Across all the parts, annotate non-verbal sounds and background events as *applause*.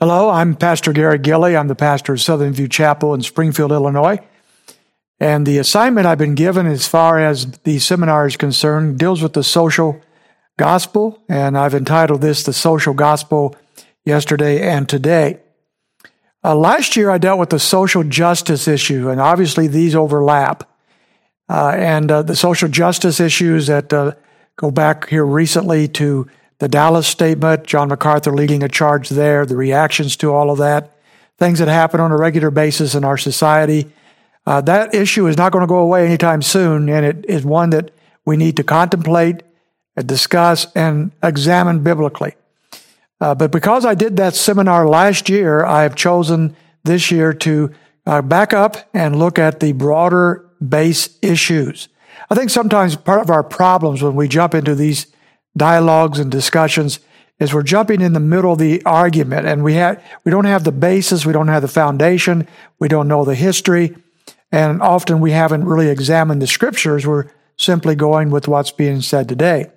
Hello, I'm Pastor Gary Gilley. I'm the pastor of Southern View Chapel in Springfield, Illinois. And the assignment I've been given as far as the seminar is concerned deals with the social gospel. And I've entitled this The Social Gospel Yesterday and Today. Uh, last year, I dealt with the social justice issue, and obviously these overlap. Uh, and uh, the social justice issues that uh, go back here recently to the Dallas statement, John MacArthur leading a charge there, the reactions to all of that, things that happen on a regular basis in our society. Uh, that issue is not going to go away anytime soon, and it is one that we need to contemplate, and discuss, and examine biblically. Uh, but because I did that seminar last year, I have chosen this year to uh, back up and look at the broader base issues. I think sometimes part of our problems when we jump into these dialogues and discussions is we're jumping in the middle of the argument and we have we don't have the basis, we don't have the foundation, we don't know the history, and often we haven't really examined the scriptures. We're simply going with what's being said today.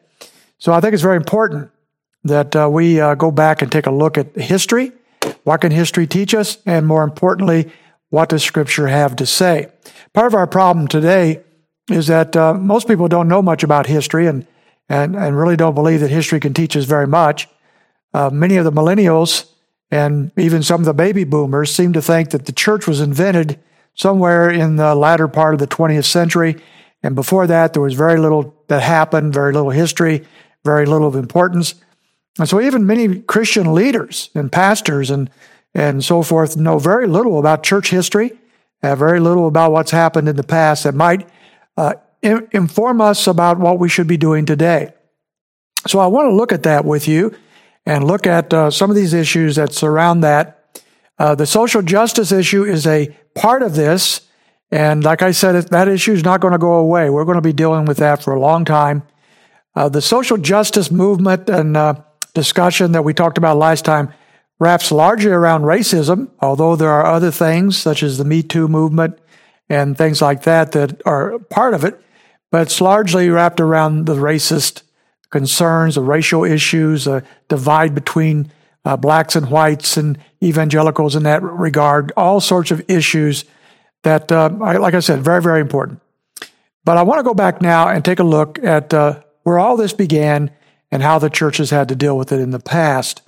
So I think it's very important that uh, we uh, go back and take a look at history. What can history teach us? And more importantly, what does scripture have to say? Part of our problem today is that uh, most people don't know much about history and and, and really don't believe that history can teach us very much. Uh, many of the millennials and even some of the baby boomers seem to think that the church was invented somewhere in the latter part of the 20th century. And before that, there was very little that happened, very little history, very little of importance. And so even many Christian leaders and pastors and, and so forth know very little about church history, uh, very little about what's happened in the past that might uh, inform us about what we should be doing today. So I want to look at that with you and look at uh, some of these issues that surround that. Uh, the social justice issue is a part of this. And like I said, that issue is not going to go away. We're going to be dealing with that for a long time. Uh, the social justice movement and uh, discussion that we talked about last time wraps largely around racism, although there are other things such as the Me Too movement and things like that that are part of it but it's largely wrapped around the racist concerns, the racial issues, the divide between uh, blacks and whites and evangelicals in that regard, all sorts of issues that, uh, like I said, very, very important. But I want to go back now and take a look at uh, where all this began and how the church has had to deal with it in the past.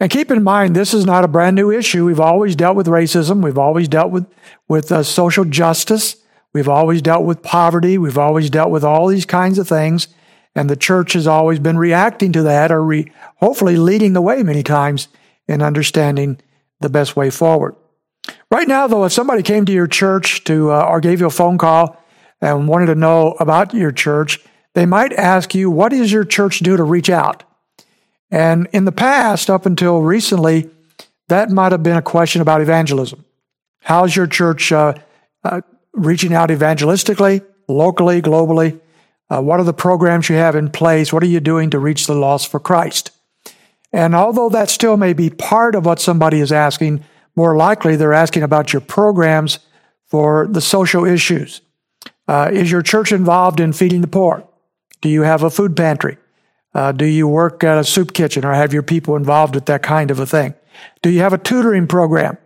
And keep in mind, this is not a brand new issue. We've always dealt with racism. We've always dealt with, with uh, social justice. We've always dealt with poverty. We've always dealt with all these kinds of things. And the church has always been reacting to that or re- hopefully leading the way many times in understanding the best way forward. Right now, though, if somebody came to your church to, uh, or gave you a phone call and wanted to know about your church, they might ask you, what does your church do to reach out? And in the past, up until recently, that might have been a question about evangelism. How's your church uh, uh, reaching out evangelistically, locally, globally? Uh, what are the programs you have in place? What are you doing to reach the lost for Christ? And although that still may be part of what somebody is asking, more likely they're asking about your programs for the social issues. Uh, is your church involved in feeding the poor? Do you have a food pantry? Uh, do you work at a soup kitchen or have your people involved with that kind of a thing? Do you have a tutoring program?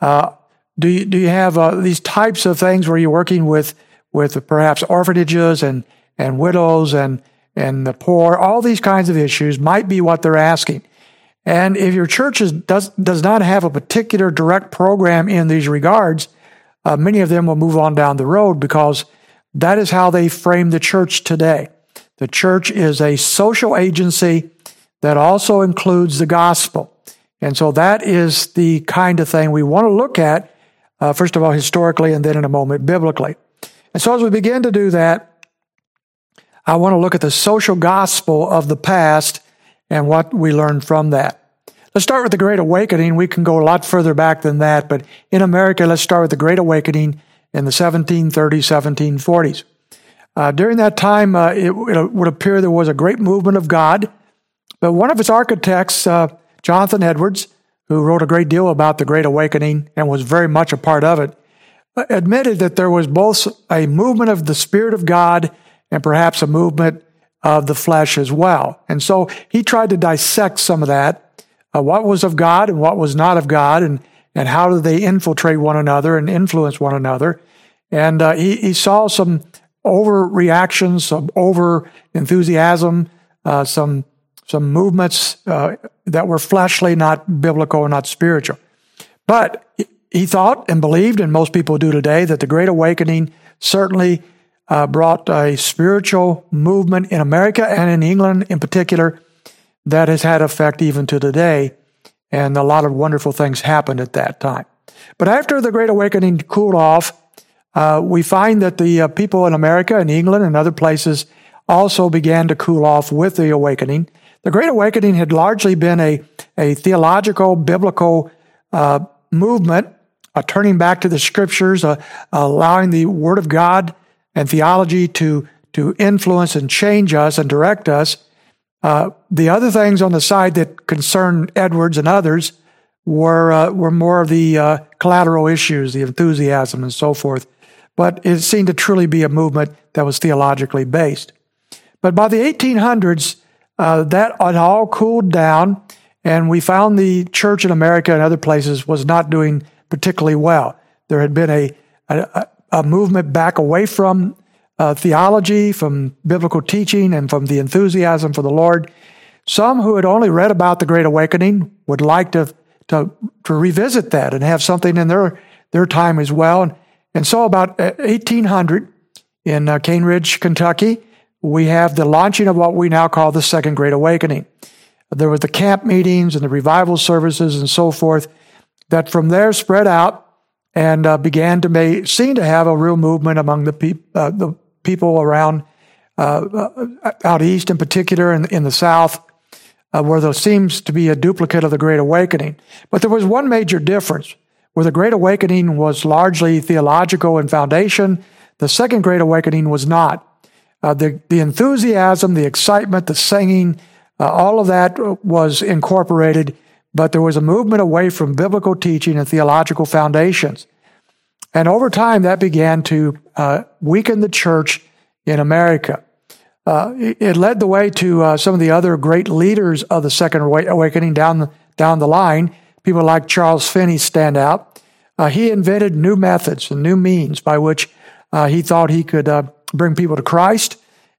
Uh, do you, do you have uh, these types of things where you're working with, with perhaps orphanages and, and widows and, and the poor? All these kinds of issues might be what they're asking. And if your church is, does, does not have a particular direct program in these regards, uh, many of them will move on down the road because that is how they frame the church today. The church is a social agency that also includes the gospel. And so that is the kind of thing we want to look at uh, first of all, historically, and then in a moment, biblically. And so as we begin to do that, I want to look at the social gospel of the past and what we learned from that. Let's start with the Great Awakening. We can go a lot further back than that, but in America, let's start with the Great Awakening in the 1730s, 1740s. Uh, during that time, uh, it, it, would appear there was a great movement of God, but one of its architects, uh, Jonathan Edwards, who wrote a great deal about the Great Awakening and was very much a part of it, admitted that there was both a movement of the Spirit of God and perhaps a movement of the flesh as well. And so he tried to dissect some of that uh, what was of God and what was not of God, and and how did they infiltrate one another and influence one another. And uh, he, he saw some overreactions, some over enthusiasm, uh, some some movements uh, that were fleshly, not biblical, not spiritual. But he thought and believed, and most people do today, that the Great Awakening certainly uh, brought a spiritual movement in America and in England in particular that has had effect even to today. And a lot of wonderful things happened at that time. But after the Great Awakening cooled off, uh, we find that the uh, people in America and England and other places also began to cool off with the awakening. The Great Awakening had largely been a, a theological, biblical uh, movement, a turning back to the scriptures, uh, allowing the Word of God and theology to, to influence and change us and direct us. Uh, the other things on the side that concerned Edwards and others were uh, were more of the uh, collateral issues, the enthusiasm and so forth. But it seemed to truly be a movement that was theologically based. But by the 1800s, uh, that had all cooled down, and we found the church in America and other places was not doing particularly well. There had been a, a, a movement back away from uh, theology, from biblical teaching, and from the enthusiasm for the Lord. Some who had only read about the Great Awakening would like to, to, to revisit that and have something in their, their time as well. And, and so, about 1800 uh, in uh, Ridge, Kentucky, we have the launching of what we now call the Second Great Awakening. There were the camp meetings and the revival services and so forth that from there spread out and uh, began to may, seem to have a real movement among the, pe- uh, the people around uh, uh out east in particular and in, in the south uh, where there seems to be a duplicate of the Great Awakening. But there was one major difference where the Great Awakening was largely theological in foundation. The Second Great Awakening was not. Uh, the, the enthusiasm, the excitement, the singing, uh, all of that was incorporated, but there was a movement away from biblical teaching and theological foundations. And over time, that began to uh, weaken the church in America. Uh, it, it, led the way to uh, some of the other great leaders of the Second Awakening down the, down the line. People like Charles Finney stand out. He invented new methods and new means by which he thought he could bring people to Christ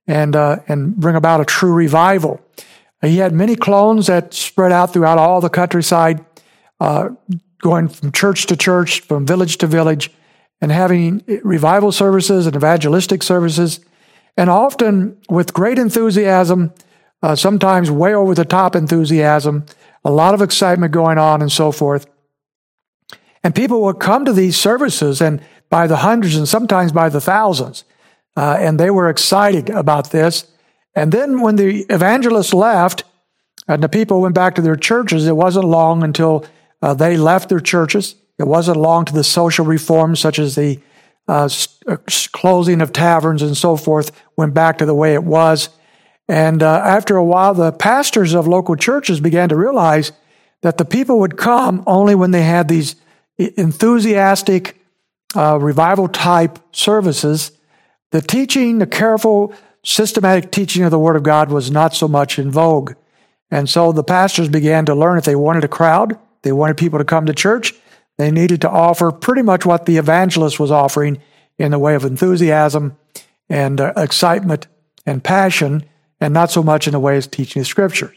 and, uh, and bring about a true revival. He had many clones that spread out throughout all the countryside, uh, going from church to church, from village to village, and having revival services and evangelistic services, and often with great enthusiasm, uh, sometimes way over the top enthusiasm, a lot of excitement going on, and so forth. And people would come to these services and by the hundreds and sometimes by the thousands. Uh, and they were excited about this. And then when the evangelists left and the people went back to their churches, it wasn't long until uh, they left their churches. It wasn't long to the social reforms, such as the uh, uh closing of taverns and so forth, went back to the way it was. And uh, after a while, the pastors of local churches began to realize that the people would come only when they had these enthusiastic uh, revival type services the teaching, the careful, systematic teaching of the Word of God was not so much in vogue. And so the pastors began to learn if they wanted a crowd, they wanted people to come to church, they needed to offer pretty much what the evangelist was offering in the way of enthusiasm and uh, excitement and passion, and not so much in the way of teaching the scriptures.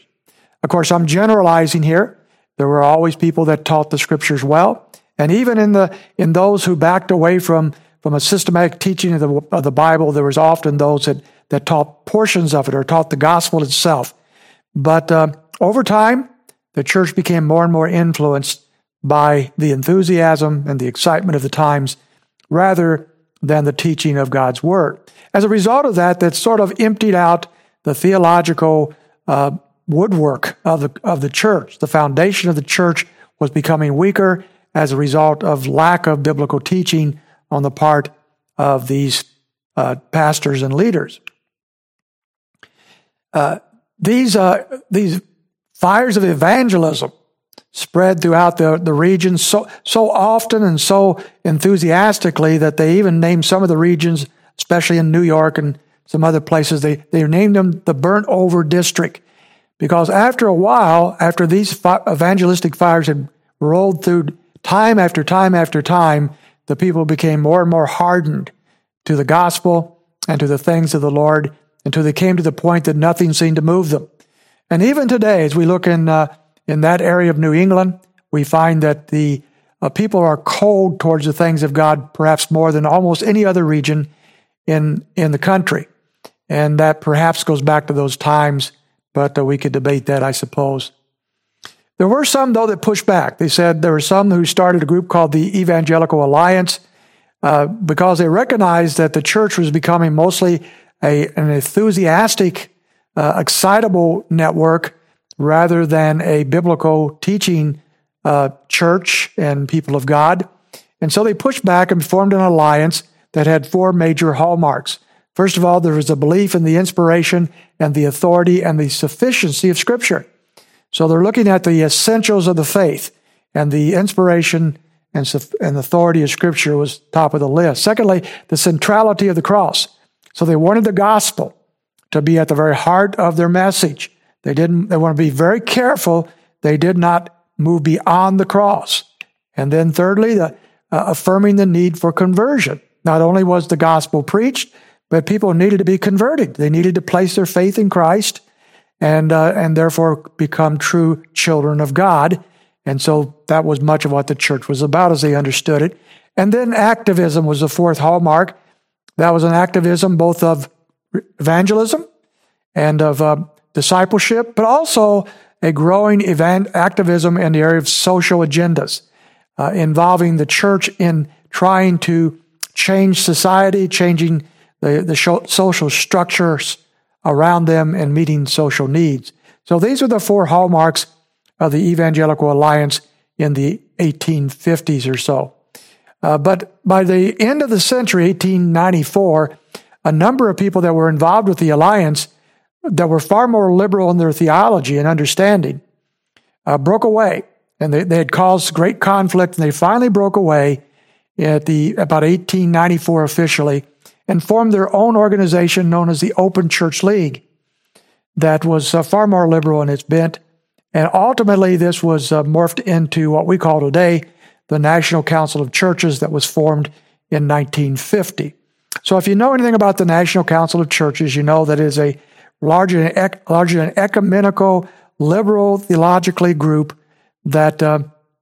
Of course, I'm generalizing here. There were always people that taught the scriptures well. And even in the, in those who backed away from from a systematic teaching of the, of the Bible, there was often those that, that taught portions of it or taught the gospel itself. But uh, over time, the church became more and more influenced by the enthusiasm and the excitement of the times rather than the teaching of God's word. As a result of that, that sort of emptied out the theological uh, woodwork of the, of the church. The foundation of the church was becoming weaker as a result of lack of biblical teaching on the part of these uh, pastors and leaders. Uh, these, uh, these fires of evangelism spread throughout the, the region so, so often and so enthusiastically that they even named some of the regions, especially in New York and some other places, they, they named them the burnt over district Because after a while, after these evangelistic fires had rolled through time after time after time, the people became more and more hardened to the gospel and to the things of the Lord until they came to the point that nothing seemed to move them. And even today, as we look in, uh, in that area of New England, we find that the uh, people are cold towards the things of God, perhaps more than almost any other region in, in the country. And that perhaps goes back to those times, but uh, we could debate that, I suppose. There were some, though, that pushed back. They said there were some who started a group called the Evangelical Alliance uh, because they recognized that the church was becoming mostly a, an enthusiastic, uh, excitable network rather than a biblical teaching uh, church and people of God. And so they pushed back and formed an alliance that had four major hallmarks. First of all, there was a belief in the inspiration and the authority and the sufficiency of Scripture. So they're looking at the essentials of the faith, and the inspiration and, and authority of Scripture was top of the list. Secondly, the centrality of the cross. So they wanted the gospel to be at the very heart of their message. They didn't, they want to be very careful. They did not move beyond the cross. And then thirdly, the, uh, affirming the need for conversion. Not only was the gospel preached, but people needed to be converted. They needed to place their faith in Christ and, uh, and therefore become true children of God. And so that was much of what the church was about as they understood it. And then activism was the fourth hallmark. That was an activism both of evangelism and of uh, discipleship, but also a growing activism in the area of social agendas uh, involving the church in trying to change society, changing the, the social structures around them, and meeting social needs. So these are the four hallmarks of the Evangelical Alliance in the 1850s or so. Uh, but by the end of the century, 1894, a number of people that were involved with the alliance that were far more liberal in their theology and understanding uh, broke away. And they, they had caused great conflict, and they finally broke away at the about 1894 officially and formed their own organization known as the Open Church League that was uh, far more liberal in its bent. And ultimately, this was uh, morphed into what we call today the National Council of Churches that was formed in 1950. So, if you know anything about the National Council of Churches, you know that it is a largely an, largely an ecumenical, liberal, theologically group that uh,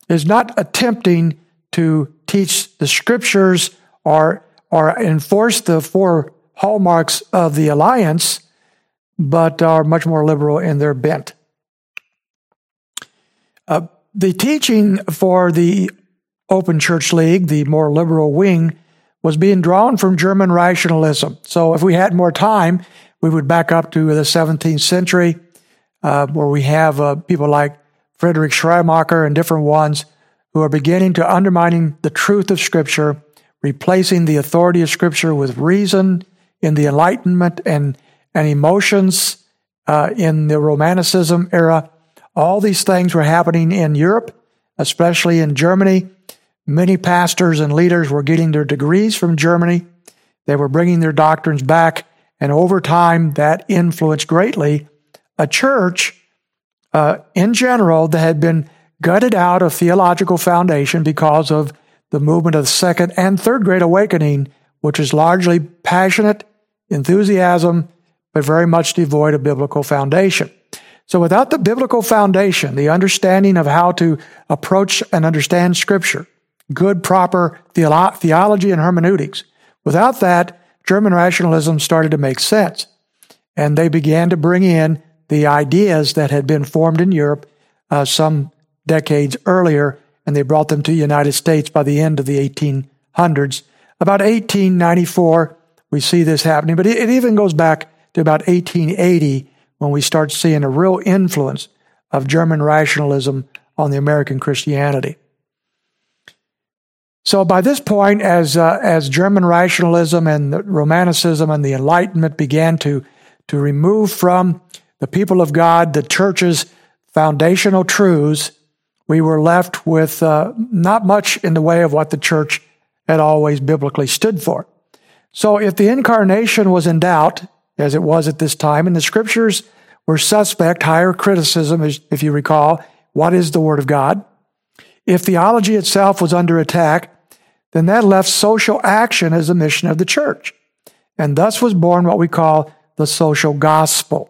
is not attempting to teach the scriptures or, or enforce the four hallmarks of the alliance, but are much more liberal in their bent. Uh, the teaching for the Open Church League, the more liberal wing, was being drawn from German rationalism. So if we had more time, we would back up to the 17th century, uh, where we have uh, people like Friedrich Schleiermacher and different ones who are beginning to undermining the truth of Scripture, replacing the authority of Scripture with reason in the Enlightenment and, and emotions uh, in the Romanticism era. All these things were happening in Europe, especially in Germany. Many pastors and leaders were getting their degrees from Germany. They were bringing their doctrines back, and over time, that influenced greatly a church uh, in general that had been gutted out of theological foundation because of the movement of the second and third great awakening, which is largely passionate enthusiasm, but very much devoid of biblical foundation. So without the biblical foundation, the understanding of how to approach and understand scripture, good, proper theolo- theology and hermeneutics, without that, German rationalism started to make sense. And they began to bring in the ideas that had been formed in Europe uh, some decades earlier, and they brought them to the United States by the end of the 1800s. About 1894, we see this happening, but it, even goes back to about 1880 when we start seeing a real influence of German rationalism on the American Christianity. So by this point, as uh, as German rationalism and Romanticism and the Enlightenment began to to remove from the people of God the church's foundational truths, we were left with uh, not much in the way of what the church had always biblically stood for. So if the incarnation was in doubt, as it was at this time, and the scriptures were suspect, higher criticism, if you recall. What is the Word of God? If theology itself was under attack, then that left social action as the mission of the church. And thus was born what we call the social gospel.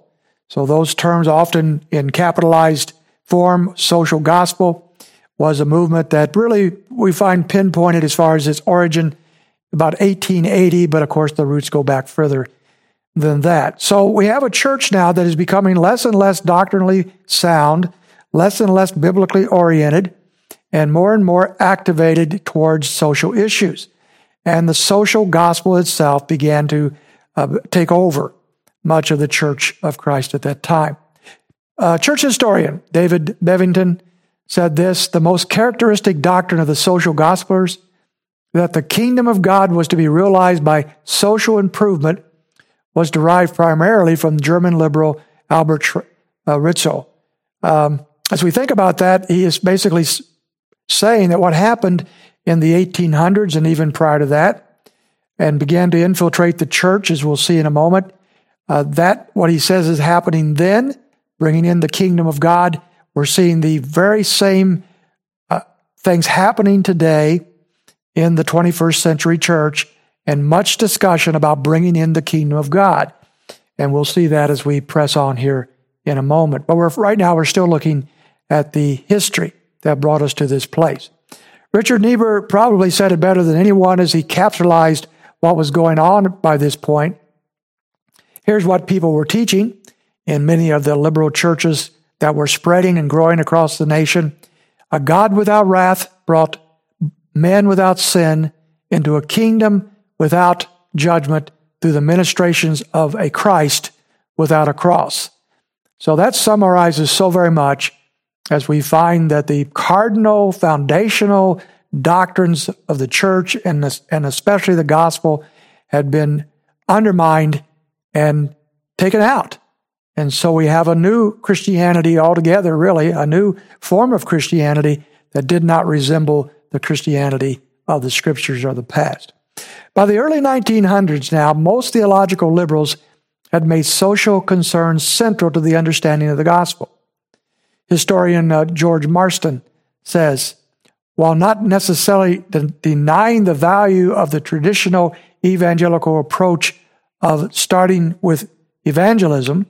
So those terms often in capitalized form, social gospel, was a movement that really we find pinpointed as far as its origin about 1880, but of course the roots go back further than that. So we have a church now that is becoming less and less doctrinally sound, less and less biblically oriented, and more and more activated towards social issues. And the social gospel itself began to uh, take over much of the church of Christ at that time. Uh, church historian David Bebbington said this the most characteristic doctrine of the social gospelers that the kingdom of God was to be realized by social improvement was derived primarily from German liberal Albert uh, Ritschl. Um, as we think about that, he is basically saying that what happened in the 1800s and even prior to that, and began to infiltrate the church, as we'll see in a moment, uh, that what he says is happening then, bringing in the kingdom of God. We're seeing the very same uh, things happening today in the 21st century church and much discussion about bringing in the kingdom of God. And we'll see that as we press on here in a moment. But right now, we're still looking at the history that brought us to this place. Richard Niebuhr probably said it better than anyone as he capitalized what was going on by this point. Here's what people were teaching in many of the liberal churches that were spreading and growing across the nation. A God without wrath brought men without sin into a kingdom without judgment through the ministrations of a Christ without a cross. So that summarizes so very much as we find that the cardinal foundational doctrines of the church and, and especially the gospel had been undermined and taken out. And so we have a new Christianity altogether, really, a new form of Christianity that did not resemble the Christianity of the scriptures of the past. By the early 1900s now, most theological liberals had made social concerns central to the understanding of the gospel. Historian uh, George Marsden says, while not necessarily de- denying the value of the traditional evangelical approach of starting with evangelism,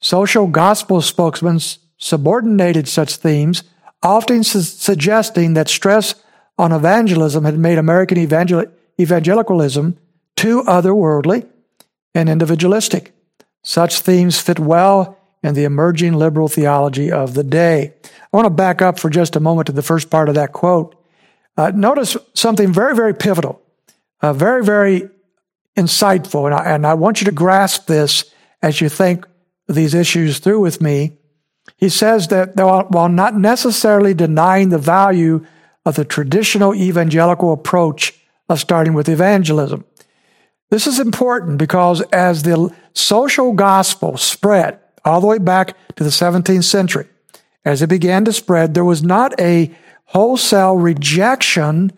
social gospel spokesmen subordinated such themes, often su- suggesting that stress on evangelism had made American evangel- evangelicalism too otherworldly and individualistic. Such themes fit well in the emerging liberal theology of the day. I want to back up for just a moment to the first part of that quote. Uh, notice something very, very pivotal, uh, very, very insightful, and I, and I want you to grasp this as you think these issues through with me. He says that while not necessarily denying the value of the traditional evangelical approach of starting with evangelism. This is important because as the social gospel spread all the way back to the 17th century, as it began to spread, there was not a wholesale rejection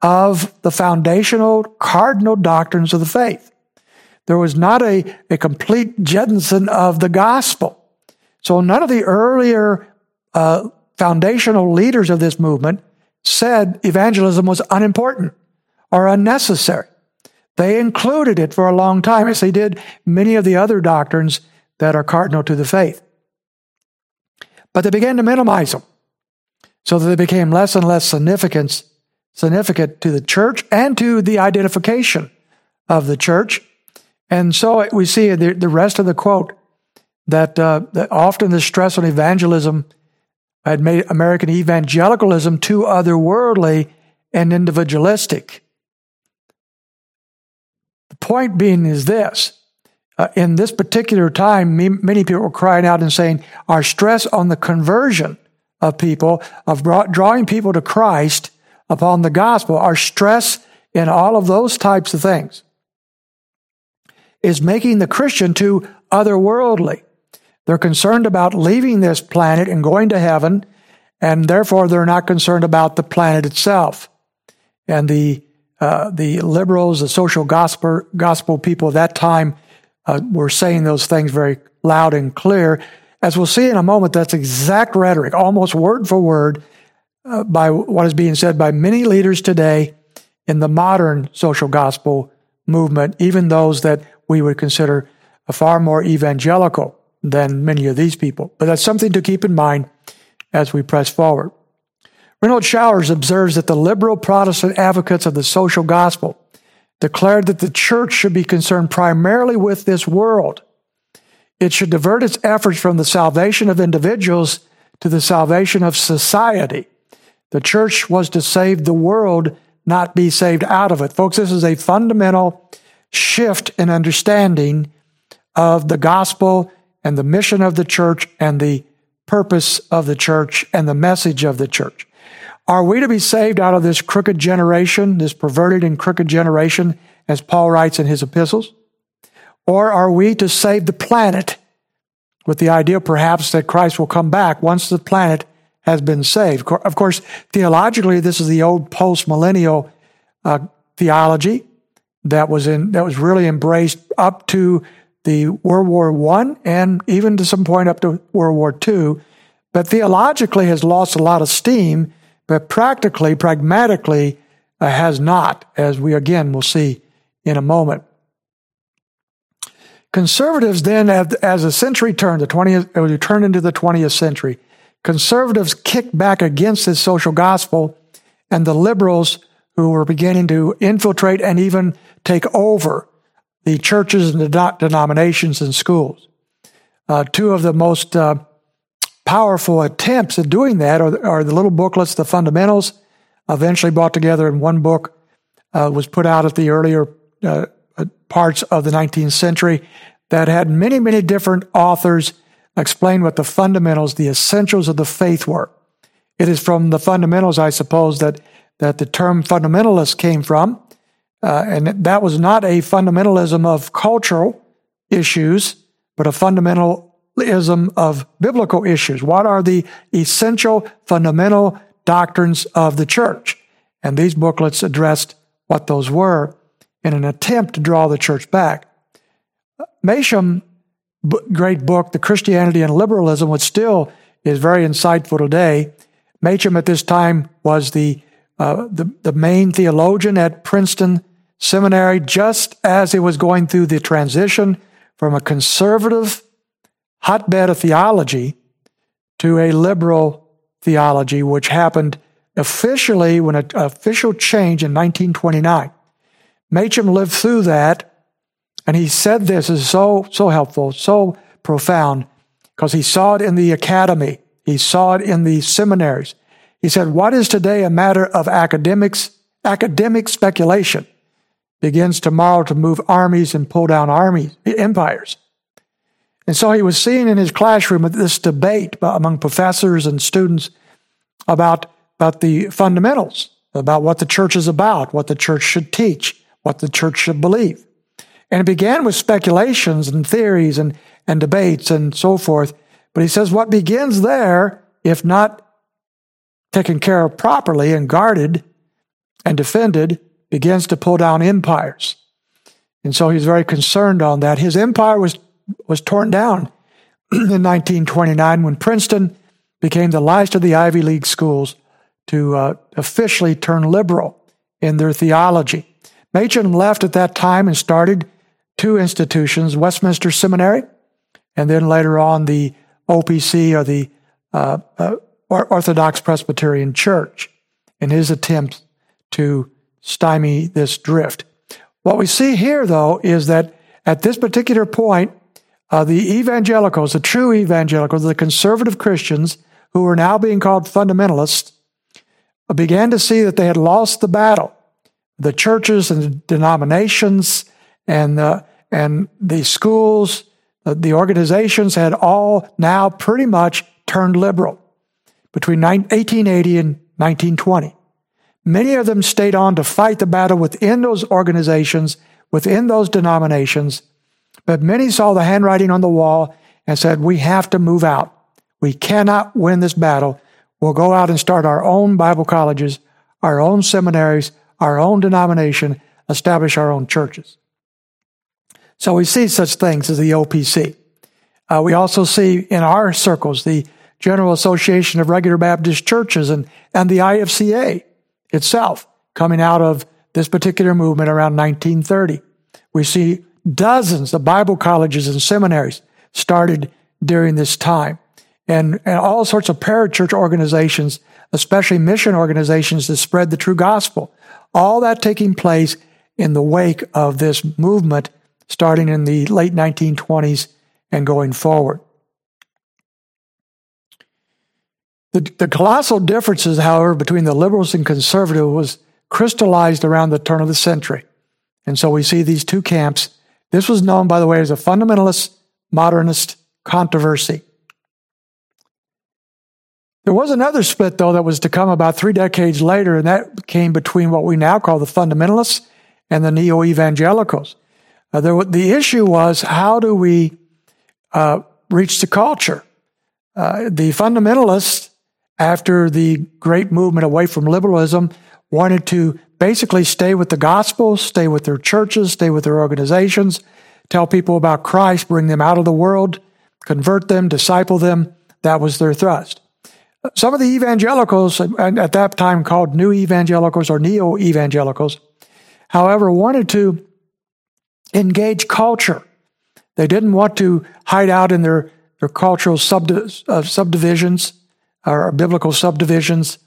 of the foundational cardinal doctrines of the faith. There was not a, a complete jettison of the gospel. So none of the earlier uh, foundational leaders of this movement said evangelism was unimportant or unnecessary. They included it for a long time, as they did many of the other doctrines that are cardinal to the faith. But they began to minimize them so that they became less and less significant, significant to the church and to the identification of the church. And so we see the, the rest of the quote that, uh, that often the stress on evangelism had made American evangelicalism too otherworldly and individualistic. The point being is this. Uh, in this particular time, many people were crying out and saying, our stress on the conversion of people, of drawing people to Christ upon the gospel, our stress in all of those types of things is making the Christian too otherworldly. They're concerned about leaving this planet and going to heaven, and therefore they're not concerned about the planet itself. And the uh, the liberals, the social gospel gospel people at that time uh, were saying those things very loud and clear. As we'll see in a moment, that's exact rhetoric, almost word for word, uh, by what is being said by many leaders today in the modern social gospel movement, even those that we would consider far more evangelical than many of these people. But that's something to keep in mind as we press forward. Renald Showers observes that the liberal Protestant advocates of the social gospel declared that the church should be concerned primarily with this world. It should divert its efforts from the salvation of individuals to the salvation of society. The church was to save the world, not be saved out of it. Folks, this is a fundamental shift in understanding of the gospel and the mission of the church and the purpose of the church and the message of the church. Are we to be saved out of this crooked generation, this perverted and crooked generation, as Paul writes in his epistles? Or are we to save the planet with the idea perhaps that Christ will come back once the planet has been saved? Of course, theologically, this is the old post millennial uh, theology that was in that was really embraced up to the World War One and even to some point up to World War Two, but theologically has lost a lot of steam, but practically, pragmatically, uh, has not, as we again will see in a moment. Conservatives then, as the century turned, the 20th, we turned into the 20th century, conservatives kicked back against this social gospel, and the liberals who were beginning to infiltrate and even take over the churches and the denominations and schools. Uh, two of the most uh, powerful attempts at doing that are, are, the little booklets, the fundamentals, eventually brought together in one book, uh, was put out at the earlier uh, uh, parts of the 19th century, that had many, many different authors explain what the fundamentals, the essentials of the faith were. It is from the fundamentals, I suppose, that, that the term fundamentalist came from. Uh, and that was not a fundamentalism of cultural issues, but a fundamentalism of biblical issues. What are the essential fundamental doctrines of the church? And these booklets addressed what those were in an attempt to draw the church back. Machen, great book, The Christianity and Liberalism, which still is very insightful today. Machen at this time was the, uh, the, the main theologian at Princeton seminary just as it was going through the transition from a conservative hotbed of theology to a liberal theology, which happened officially when an official change in 1929. Machen lived through that, and he said this is so so helpful, so profound, because he saw it in the academy, he saw it in the seminaries. He said, "What is today a matter of academics, academic speculation, begins tomorrow to move armies and pull down armies, empires. And so he was seeing in his classroom this debate among professors and students about, about the fundamentals, about what the church is about, what the church should teach, what the church should believe. And it began with speculations and theories and, and debates and so forth. But he says what begins there, if not taken care of properly and guarded and defended, begins to pull down empires. And so he's very concerned on that. His empire was, was torn down *clears throat* in 1929 when Princeton became the last of the Ivy League schools to uh, officially turn liberal in their theology. Machen left at that time and started two institutions, Westminster Seminary, and then later on the OPC or the uh, uh, Orthodox Presbyterian Church in his attempt to stymie this drift. What we see here, though, is that at this particular point, uh, the evangelicals, the true evangelicals, the conservative Christians, who are now being called fundamentalists, began to see that they had lost the battle. The churches and the denominations and the, and the schools, uh, the organizations had all now pretty much turned liberal between 1880 and 1920. Many of them stayed on to fight the battle within those organizations, within those denominations, but many saw the handwriting on the wall and said, We have to move out. We cannot win this battle. We'll go out and start our own Bible colleges, our own seminaries, our own denomination, establish our own churches. So we see such things as the OPC. Uh, we also see in our circles the General Association of Regular Baptist Churches and, and the IFCA itself coming out of this particular movement around 1930. We see dozens of Bible colleges and seminaries started during this time, and, and all sorts of parachurch organizations, especially mission organizations that spread the true gospel. All that taking place in the wake of this movement starting in the late 1920s and going forward. The, the colossal differences, however, between the liberals and conservatives was crystallized around the turn of the century. And so we see these two camps. This was known, by the way, as a fundamentalist modernist controversy. There was another split, though, that was to come about three decades later, and that came between what we now call the fundamentalists and the neo evangelicals. Uh, the issue was how do we uh, reach the culture? Uh, the fundamentalists, after the great movement away from liberalism, wanted to basically stay with the gospel, stay with their churches, stay with their organizations, tell people about Christ, bring them out of the world, convert them, disciple them. That was their thrust. Some of the evangelicals, at that time called new evangelicals or neo evangelicals, however, wanted to engage culture. They didn't want to hide out in their, their cultural subdi- uh, subdivisions or biblical subdivisions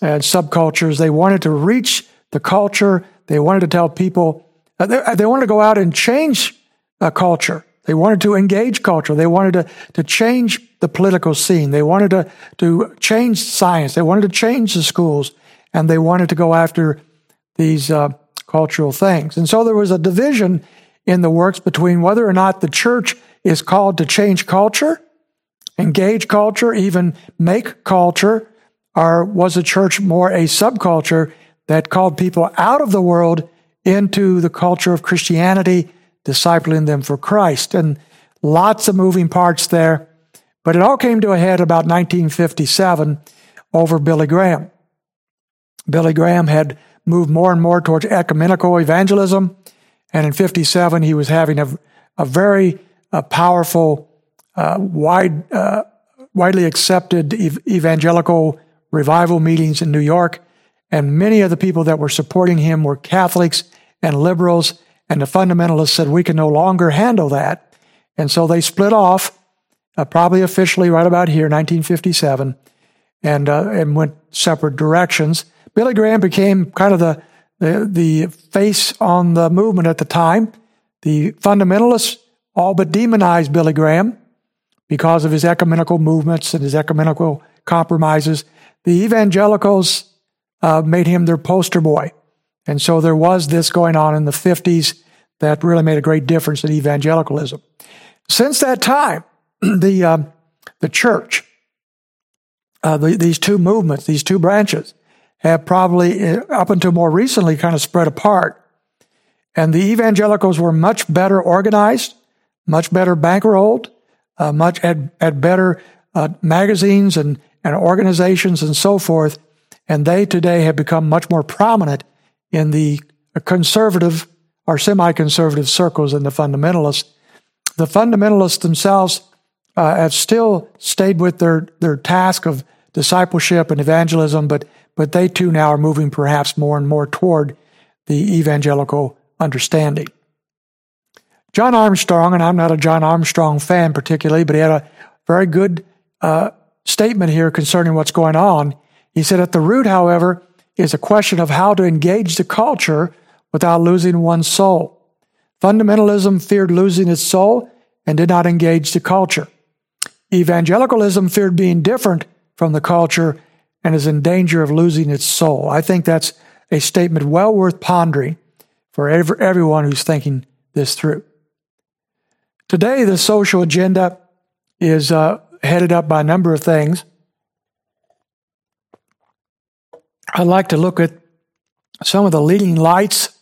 and subcultures. They wanted to reach the culture. They wanted to tell people, uh, they, they, wanted to go out and change a culture. They wanted to engage culture. They wanted to, to change the political scene. They wanted to, to change science. They wanted to change the schools. And they wanted to go after these uh, cultural things. And so there was a division in the works between whether or not the church is called to change culture, engage culture, even make culture, or was the church more a subculture that called people out of the world into the culture of Christianity, discipling them for Christ? And lots of moving parts there. But it all came to a head about 1957 over Billy Graham. Billy Graham had moved more and more towards ecumenical evangelism. And in 57, he was having a, a very uh, powerful, uh, wide, uh, widely accepted ev- evangelical revival meetings in New York, and many of the people that were supporting him were Catholics and liberals, and the fundamentalists said, We can no longer handle that. And so they split off, uh, probably officially right about here, 1957, and, uh, and went separate directions. Billy Graham became kind of the, the, the face on the movement at the time. The fundamentalists all but demonized Billy Graham because of his ecumenical movements and his ecumenical compromises the evangelicals uh, made him their poster boy. And so there was this going on in the 50s that really made a great difference in evangelicalism. Since that time, *clears throat* the, um, the church, uh, the, these two movements, these two branches, have probably, uh, up until more recently, kind of spread apart. And the evangelicals were much better organized, much better bankrolled, uh, much had, had better uh, magazines and, and organizations and so forth. And they today have become much more prominent in the conservative or semi conservative circles than the fundamentalists. The fundamentalists themselves uh, have still stayed with their, their task of discipleship and evangelism, but, but they too now are moving perhaps more and more toward the evangelical understanding. John Armstrong, and I'm not a John Armstrong fan particularly, but he had a very good uh, statement here concerning what's going on. He said, at the root, however, is a question of how to engage the culture without losing one's soul. Fundamentalism feared losing its soul and did not engage the culture. Evangelicalism feared being different from the culture and is in danger of losing its soul. I think that's a statement well worth pondering for every, everyone who's thinking this through. Today, the social agenda is uh, headed up by a number of things. I'd like to look at some of the leading lights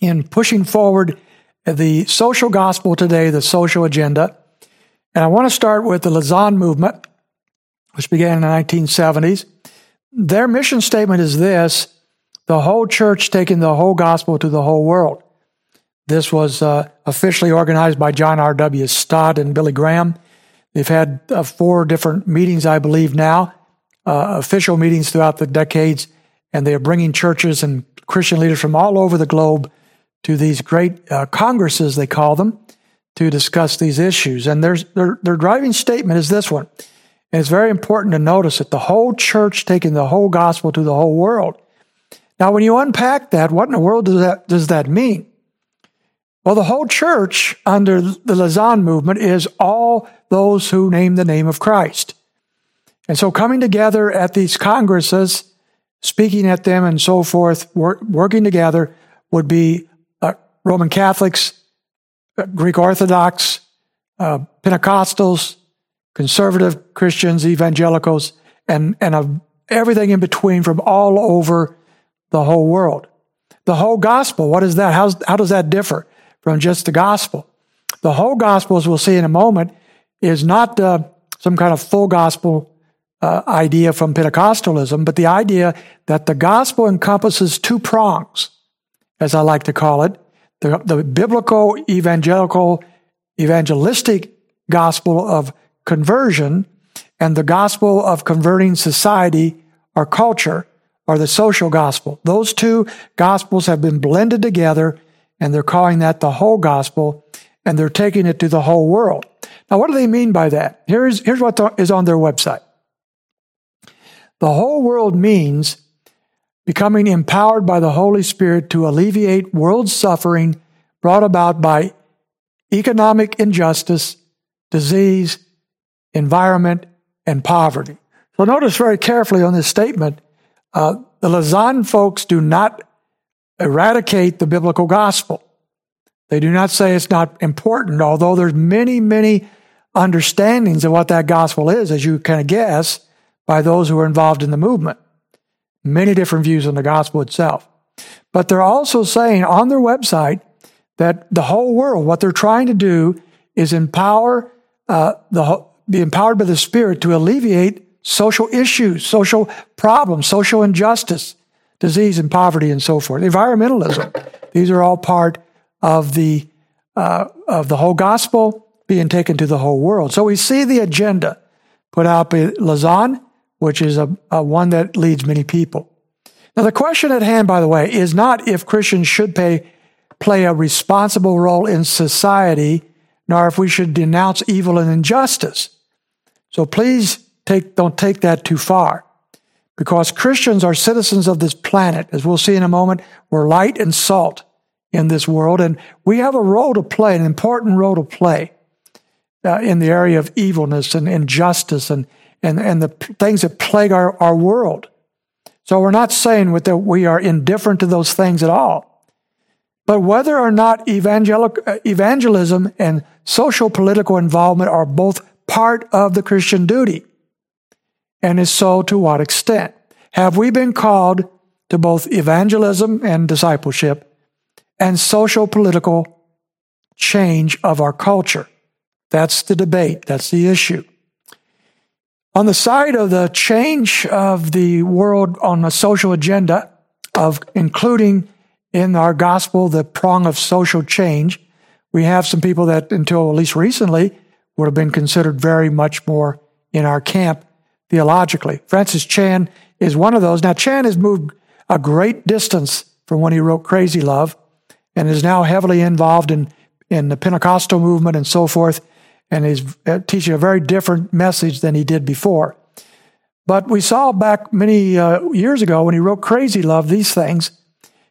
in pushing forward the social gospel today, the social agenda. And I want to start with the Lausanne movement, which began in the 1970s. Their mission statement is this the whole church taking the whole gospel to the whole world. This was uh, officially organized by John R.W. Stott and Billy Graham. They've had uh, four different meetings, I believe, now, uh, official meetings throughout the decades, and they are bringing churches and Christian leaders from all over the globe to these great uh, congresses, they call them, to discuss these issues. And their, their driving statement is this one. And it's very important to notice that the whole church taking the whole gospel to the whole world. Now, when you unpack that, what in the world does that, does that mean? Well, the whole church under the Lausanne movement is all those who name the name of Christ. And so coming together at these congresses, speaking at them and so forth, work, working together would be uh, Roman Catholics, uh, Greek Orthodox, uh, Pentecostals, conservative Christians, evangelicals, and, and everything in between from all over the whole world. The whole gospel, what is that? How's, how does that differ? From just the gospel. The whole gospel, as we'll see in a moment, is not uh, some kind of full gospel uh, idea from Pentecostalism, but the idea that the gospel encompasses two prongs, as I like to call it the, the biblical, evangelical, evangelistic gospel of conversion and the gospel of converting society or culture or the social gospel. Those two gospels have been blended together and they're calling that the whole gospel, and they're taking it to the whole world. Now, what do they mean by that? Here's, here's what is on their website. The whole world means becoming empowered by the Holy Spirit to alleviate world suffering brought about by economic injustice, disease, environment, and poverty. So notice very carefully on this statement, uh, the Lausanne folks do not eradicate the biblical gospel. They do not say it's not important, although there's many, many understandings of what that gospel is, as you kind of guess, by those who are involved in the movement. Many different views on the gospel itself. But they're also saying on their website that the whole world, what they're trying to do is empower uh, the be empowered by the Spirit to alleviate social issues, social problems, social injustice, disease and poverty and so forth. Environmentalism. These are all part of the uh, of the whole gospel being taken to the whole world. So we see the agenda put out by Lausanne, which is a, a one that leads many people. Now the question at hand, by the way, is not if Christians should pay, play a responsible role in society, nor if we should denounce evil and injustice. So please take, don't take that too far because Christians are citizens of this planet. As we'll see in a moment, we're light and salt in this world, and we have a role to play, an important role to play uh, in the area of evilness and injustice and, and, and the things that plague our, our world. So we're not saying that we are indifferent to those things at all. But whether or not uh, evangelism and social political involvement are both part of the Christian duty and if so, to what extent? Have we been called to both evangelism and discipleship and social political change of our culture? That's the debate. That's the issue. On the side of the change of the world on the social agenda of including in our gospel the prong of social change, we have some people that until at least recently would have been considered very much more in our camp theologically. Francis Chan is one of those. Now, Chan has moved a great distance from when he wrote Crazy Love and is now heavily involved in, in the Pentecostal movement and so forth, and is uh, teaching a very different message than he did before. But we saw back many uh, years ago when he wrote Crazy Love these things.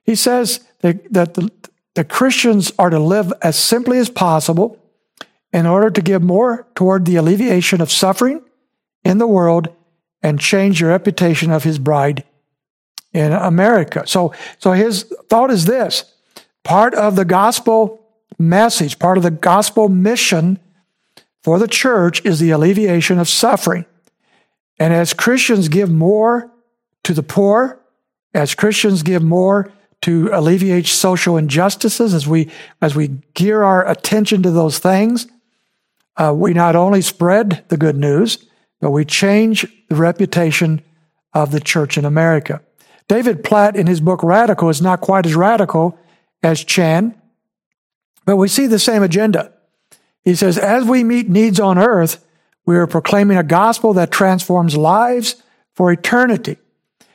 He says that, that the, the Christians are to live as simply as possible in order to give more toward the alleviation of suffering in the world and change the reputation of his bride in America. So, so his thought is this part of the gospel message, part of the gospel mission for the church is the alleviation of suffering. And as Christians give more to the poor, as Christians give more to alleviate social injustices, as we, as we gear our attention to those things, uh, we not only spread the good news, but we change the reputation of the church in America. David Platt, in his book Radical, is not quite as radical as Chan. But we see the same agenda. He says, as we meet needs on earth, we are proclaiming a gospel that transforms lives for eternity.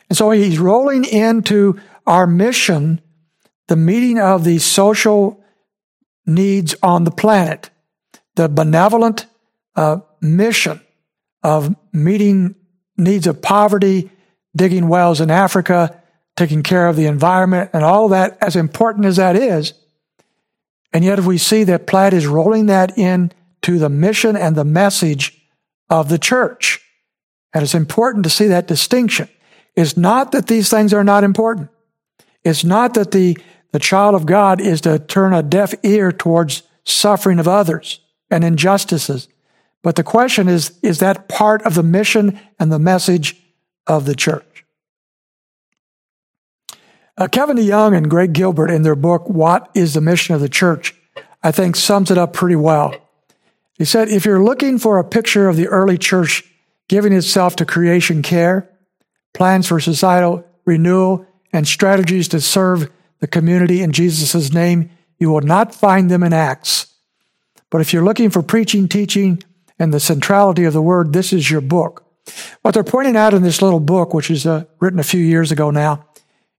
And so he's rolling into our mission, the meeting of the social needs on the planet, the benevolent uh, mission of meeting needs of poverty, digging wells in Africa, taking care of the environment, and all that, as important as that is. And yet, if we see that Platt is rolling that in to the mission and the message of the church. And it's important to see that distinction. It's not that these things are not important. It's not that the, the child of God is to turn a deaf ear towards suffering of others and injustices. But the question is, is that part of the mission and the message of the church? Uh, Kevin DeYoung and Greg Gilbert in their book, What is the Mission of the Church, I think sums it up pretty well. He said, if you're looking for a picture of the early church giving itself to creation care, plans for societal renewal, and strategies to serve the community in Jesus' name, you will not find them in Acts. But if you're looking for preaching, teaching, and the centrality of the word, this is your book. What they're pointing out in this little book, which is uh, written a few years ago now,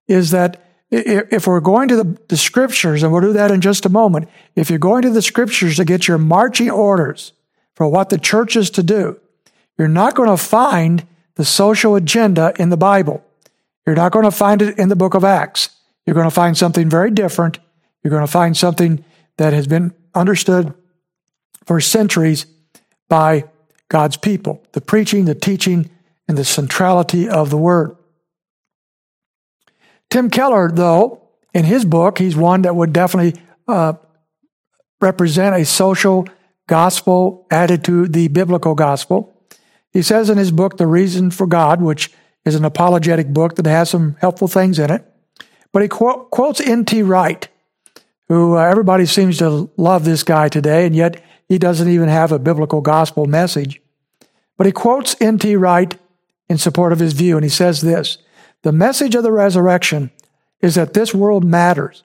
is that if we're going to the, the, scriptures, and we'll do that in just a moment, if you're going to the scriptures to get your marching orders for what the church is to do, you're not going to find the social agenda in the Bible. You're not going to find it in the book of Acts. You're going to find something very different. You're going to find something that has been understood for centuries by God's people the preaching, the teaching, and the centrality of the word. Tim Keller, though, in his book, he's one that would definitely uh, represent a social gospel added to the biblical gospel. He says in his book, The Reason for God, which is an apologetic book that has some helpful things in it, but he qu- quotes N.T. Wright, who uh, everybody seems to love this guy today, and yet he doesn't even have a biblical gospel message. But he quotes N.T. Wright in support of his view, and he says this the message of the resurrection is that this world matters,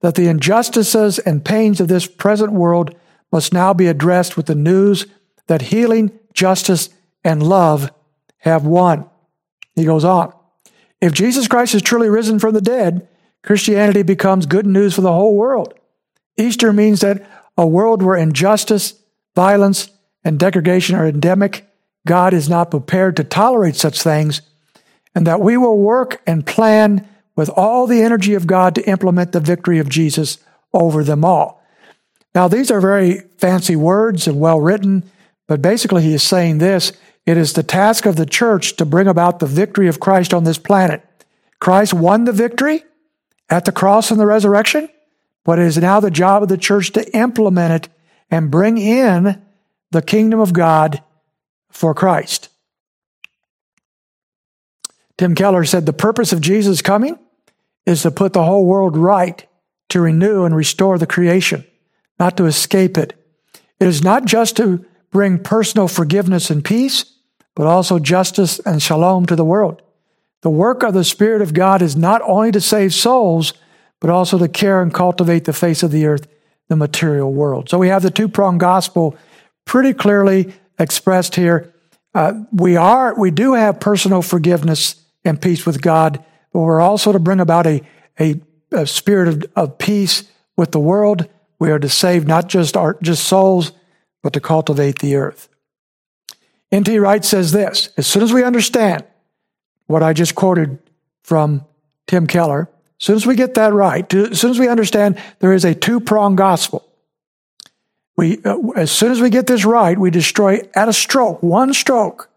that the injustices and pains of this present world must now be addressed with the news that healing, justice, and love have won. He goes on. If Jesus Christ is truly risen from the dead, Christianity becomes good news for the whole world. Easter means that a world where injustice, violence, and degradation are endemic, God is not prepared to tolerate such things and that we will work and plan with all the energy of God to implement the victory of Jesus over them all. Now, these are very fancy words and well written, but basically, he is saying this it is the task of the church to bring about the victory of Christ on this planet. Christ won the victory at the cross and the resurrection, but it is now the job of the church to implement it and bring in the kingdom of God for Christ. Tim Keller said the purpose of Jesus coming is to put the whole world right, to renew and restore the creation, not to escape it. It is not just to bring personal forgiveness and peace, but also justice and shalom to the world. The work of the Spirit of God is not only to save souls, but also to care and cultivate the face of the earth, the material world. So we have the two pronged gospel pretty clearly expressed here. Uh, we are, we do have personal forgiveness and peace with God, but we're also to bring about a, a, a spirit of, of peace with the world. We are to save not just our just souls, but to cultivate the earth. N.T. Wright says this as soon as we understand what I just quoted from Tim Keller, as soon as we get that right, as soon as we understand there is a two pronged gospel, we, uh, as soon as we get this right, we destroy at a stroke, one stroke,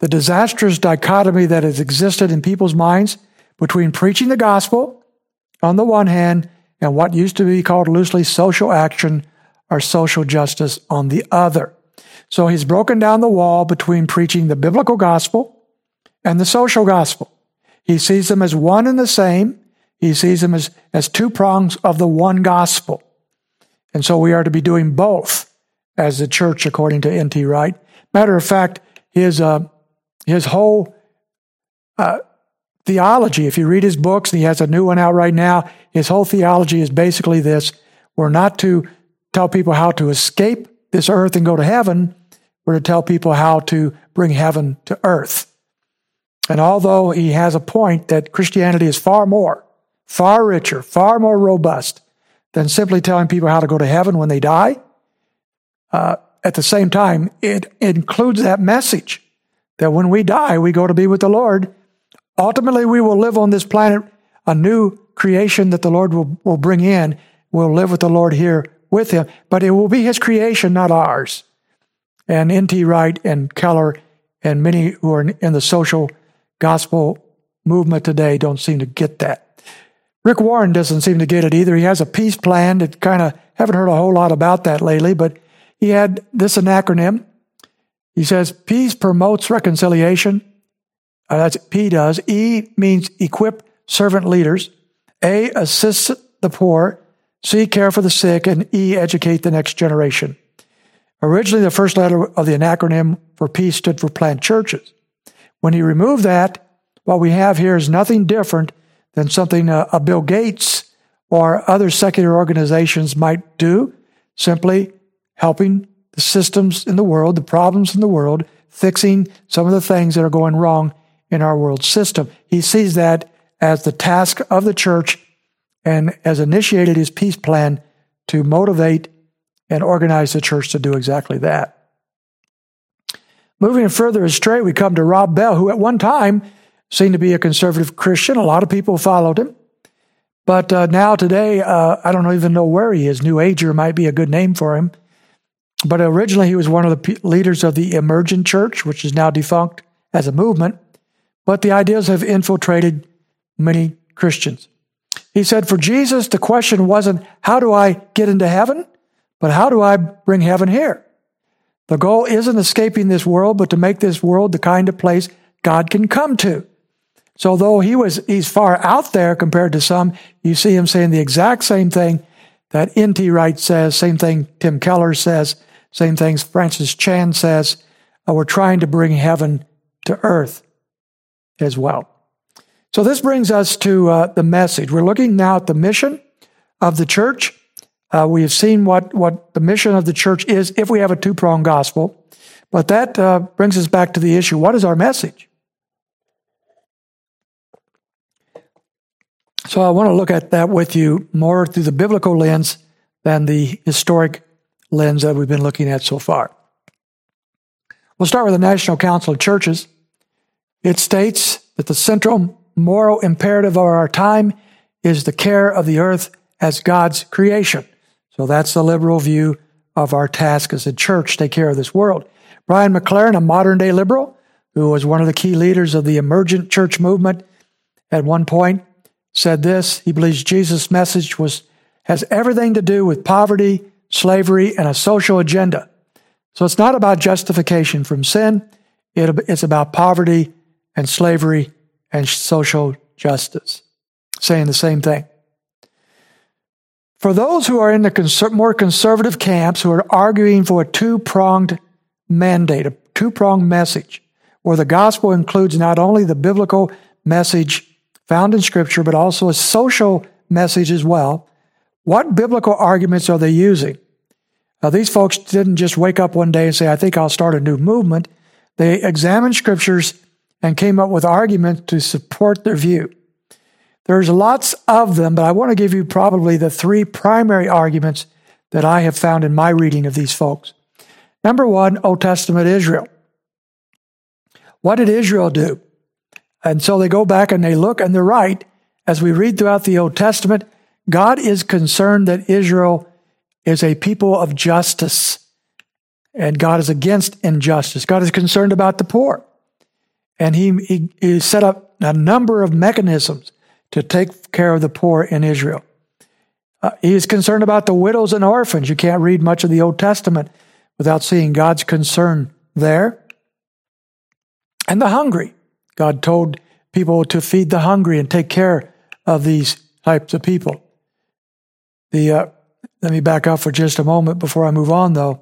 the disastrous dichotomy that has existed in people's minds between preaching the gospel on the one hand and what used to be called loosely social action or social justice on the other. So he's broken down the wall between preaching the biblical gospel and the social gospel. He sees them as one and the same. He sees them as, as two prongs of the one gospel. And so we are to be doing both as the church, according to N.T. Wright. Matter of fact, his, uh, his whole uh, theology, if you read his books, he has a new one out right now, his whole theology is basically this We're not to tell people how to escape this earth and go to heaven. We're to tell people how to bring heaven to earth. And although he has a point that Christianity is far more, far richer, far more robust than simply telling people how to go to heaven when they die, uh, at the same time, it includes that message that when we die, we go to be with the Lord. Ultimately, we will live on this planet, a new creation that the Lord will, will bring in. We'll live with the Lord here with Him, but it will be His creation, not ours. And N.T. Wright and Keller and many who are in the social gospel movement today don't seem to get that. Rick Warren doesn't seem to get it either. He has a peace plan that kind of haven't heard a whole lot about that lately, but he had this an acronym. He says peace promotes reconciliation. Uh, that's P does. E means equip servant leaders. A assists the poor. C care for the sick, and E educate the next generation. Originally, the first letter of the acronym for peace stood for plant churches. When he removed that, what we have here is nothing different than something uh, a Bill Gates or other secular organizations might do, simply helping the systems in the world, the problems in the world, fixing some of the things that are going wrong in our world system. He sees that as the task of the church and has initiated his peace plan to motivate and organize the church to do exactly that. Moving further astray, we come to Rob Bell, who at one time seemed to be a conservative Christian. A lot of people followed him. But uh, now, today, uh, I don't even know where he is. New Ager might be a good name for him. But originally, he was one of the p- leaders of the Emergent Church, which is now defunct as a movement. But the ideas have infiltrated many Christians. He said, For Jesus, the question wasn't, How do I get into heaven? but how do I bring heaven here? The goal isn't escaping this world, but to make this world the kind of place God can come to. So though he was, he's far out there compared to some, you see him saying the exact same thing that N.T. Wright says, same thing Tim Keller says, same things Francis Chan says. Uh, we're trying to bring heaven to earth as well. So this brings us to uh, the message. We're looking now at the mission of the church. Uh, we have seen what, what the mission of the church is if we have a two pronged gospel. But that uh, brings us back to the issue what is our message? So I want to look at that with you more through the biblical lens than the historic lens that we've been looking at so far. We'll start with the National Council of Churches. It states that the central moral imperative of our time is the care of the earth as God's creation. So that's the liberal view of our task as a church, take care of this world. Brian McLaren, a modern day liberal, who was one of the key leaders of the emergent church movement, at one point said this. He believes Jesus' message was has everything to do with poverty, slavery, and a social agenda. So it's not about justification from sin. It, it's about poverty and slavery and social justice. Saying the same thing. For those who are in the conser- more conservative camps who are arguing for a two pronged mandate, a two pronged message, where the gospel includes not only the biblical message found in Scripture, but also a social message as well, what biblical arguments are they using? Now, these folks didn't just wake up one day and say, I think I'll start a new movement. They examined scriptures and came up with arguments to support their view. There's lots of them, but I want to give you probably the three primary arguments that I have found in my reading of these folks. Number one, Old Testament Israel. What did Israel do? And so they go back and they look and they're right. As we read throughout the Old Testament, God is concerned that Israel is a people of justice and God is against injustice. God is concerned about the poor. And he, he, he set up a number of mechanisms to take care of the poor in Israel. Uh, he is concerned about the widows and orphans. You can't read much of the Old Testament without seeing God's concern there. And the hungry. God told people to feed the hungry and take care of these types of people. The uh, let me back up for just a moment before I move on, though.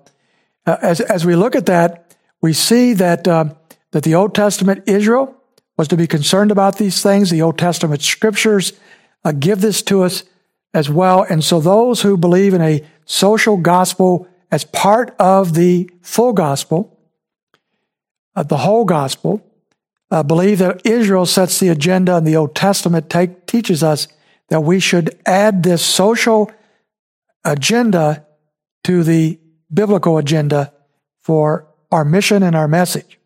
Uh, as as we look at that, we see that uh, that the Old Testament Israel was to be concerned about these things. The Old Testament scriptures uh, give this to us as well. And so those who believe in a social gospel as part of the full gospel, of the whole gospel, uh, believe that Israel sets the agenda and the Old Testament take, teaches us that we should add this social agenda to the biblical agenda for our mission and our message.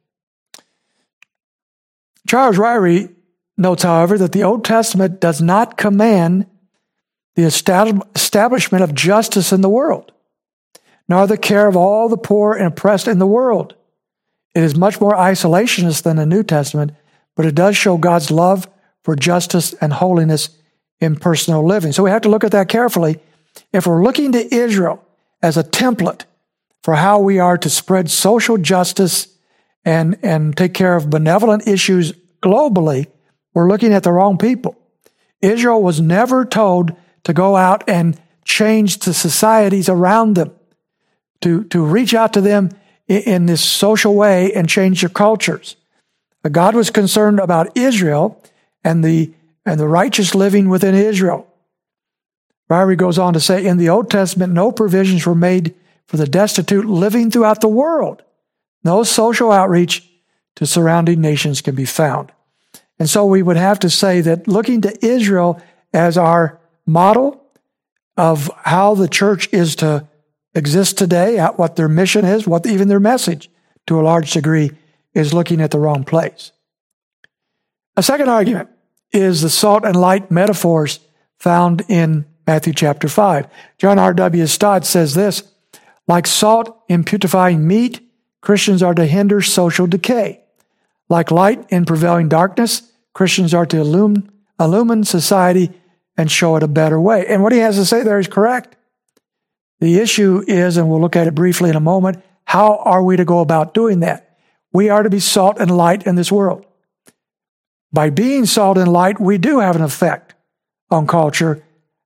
Charles Ryrie notes, however, that the Old Testament does not command the establishment of justice in the world, nor the care of all the poor and oppressed in the world. It is much more isolationist than the New Testament, but it does show God's love for justice and holiness in personal living. So we have to look at that carefully. If we're looking to Israel as a template for how we are to spread social justice and, and take care of benevolent issues globally, we're looking at the wrong people. Israel was never told to go out and change the societies around them, to, to reach out to them in, in this social way and change their cultures. God was concerned about Israel and the, and the righteous living within Israel. Ryrie goes on to say, in the Old Testament, no provisions were made for the destitute living throughout the world. No social outreach to surrounding nations can be found. And so we would have to say that looking to Israel as our model of how the church is to exist today, at what their mission is, what even their message to a large degree is looking at the wrong place. A second argument is the salt and light metaphors found in Matthew chapter 5. John R.W. Stott says this like salt in putrefying meat, Christians are to hinder social decay. Like light in prevailing darkness, Christians are to illumine, illumine society and show it a better way. And what he has to say there is correct. The issue is, and we'll look at it briefly in a moment, how are we to go about doing that? We are to be salt and light in this world. By being salt and light, we do have an effect on culture.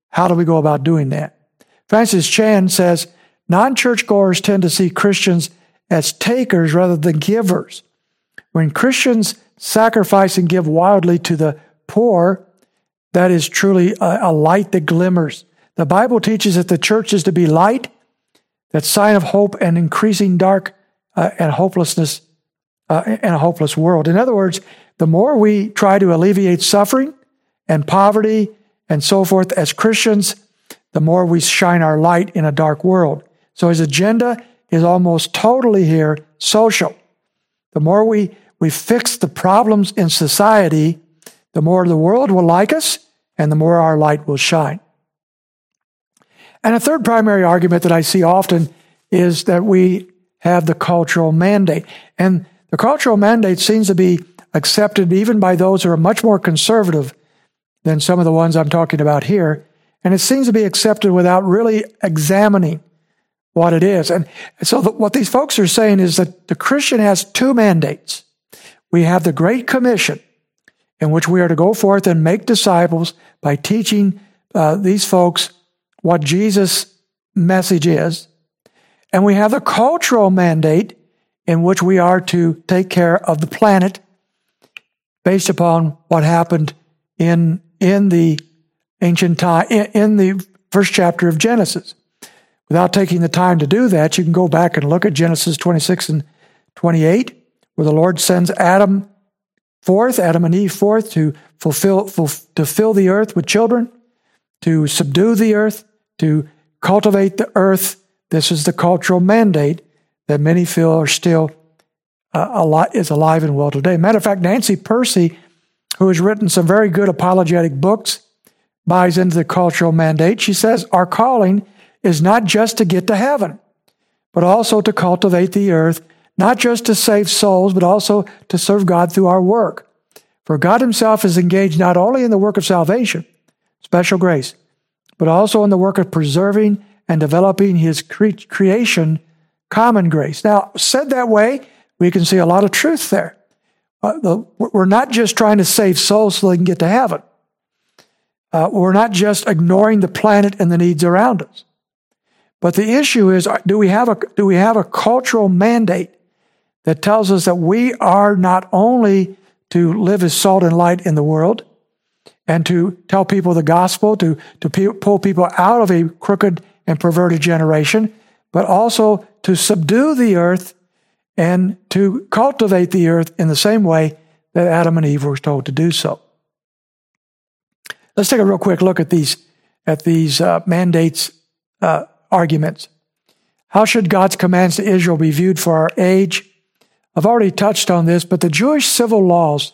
How do we go about doing that? Francis Chan says non churchgoers tend to see Christians as takers rather than givers. When Christians sacrifice and give wildly to the poor, that is truly a, a light that glimmers. The Bible teaches that the church is to be light, that sign of hope and increasing dark uh, and hopelessness uh, in a hopeless world. In other words, the more we try to alleviate suffering and poverty and so forth as Christians, the more we shine our light in a dark world. So his agenda is almost totally here social. The more we, we fix the problems in society, the more the world will like us and the more our light will shine. And a third primary argument that I see often is that we have the cultural mandate. And the cultural mandate seems to be accepted even by those who are much more conservative than some of the ones I'm talking about here. And it seems to be accepted without really examining what it is. And so the, what these folks are saying is that the Christian has two mandates. We have the Great Commission, in which we are to go forth and make disciples by teaching uh, these folks what Jesus' message is. And we have the cultural mandate in which we are to take care of the planet based upon what happened in, in the ancient time, in, in the first chapter of Genesis. Without taking the time to do that, you can go back and look at Genesis 26 and 28, where the Lord sends Adam forth, Adam and Eve forth to fulfill, to fill the earth with children, to subdue the earth, to cultivate the earth. This is the cultural mandate that many feel are still uh, alive, is alive and well today. Matter of fact, Nancy Pearcey, who has written some very good apologetic books, buys into the cultural mandate. She says, Our calling is not just to get to heaven, but also to cultivate the earth, not just to save souls, but also to serve God through our work. For God Himself is engaged not only in the work of salvation, special grace, but also in the work of preserving and developing His cre- creation, common grace. Now, said that way, we can see a lot of truth there. Uh, the, we're not just trying to save souls so they can get to heaven. Uh, we're not just ignoring the planet and the needs around us. But the issue is, do we have a, do we have a cultural mandate that tells us that we are not only to live as salt and light in the world, and to tell people the gospel, to, to pull people out of a crooked and perverted generation, but also to subdue the earth and to cultivate the earth in the same way that Adam and Eve were told to do so. Let's take a real quick look at these at these uh, mandates uh, arguments. How should God's commands to Israel be viewed for our age? I've already touched on this, but the Jewish civil laws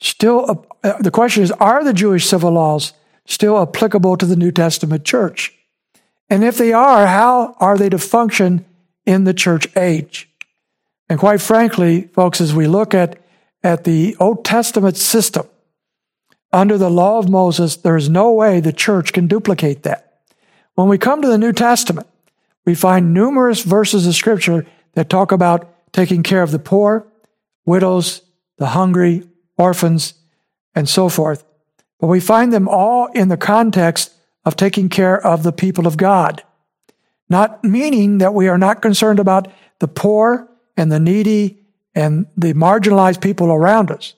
still, uh, the question is, are the Jewish civil laws still applicable to the New Testament church? And if they are, how are they to function in the church age? And quite frankly, folks, as we look at, at the Old Testament system, under the law of Moses, there is no way the church can duplicate that. When we come to the New Testament, we find numerous verses of scripture that talk about taking care of the poor, widows, the hungry, orphans, and so forth. But we find them all in the context of taking care of the people of God. Not meaning that we are not concerned about the poor and the needy and the marginalized people around us.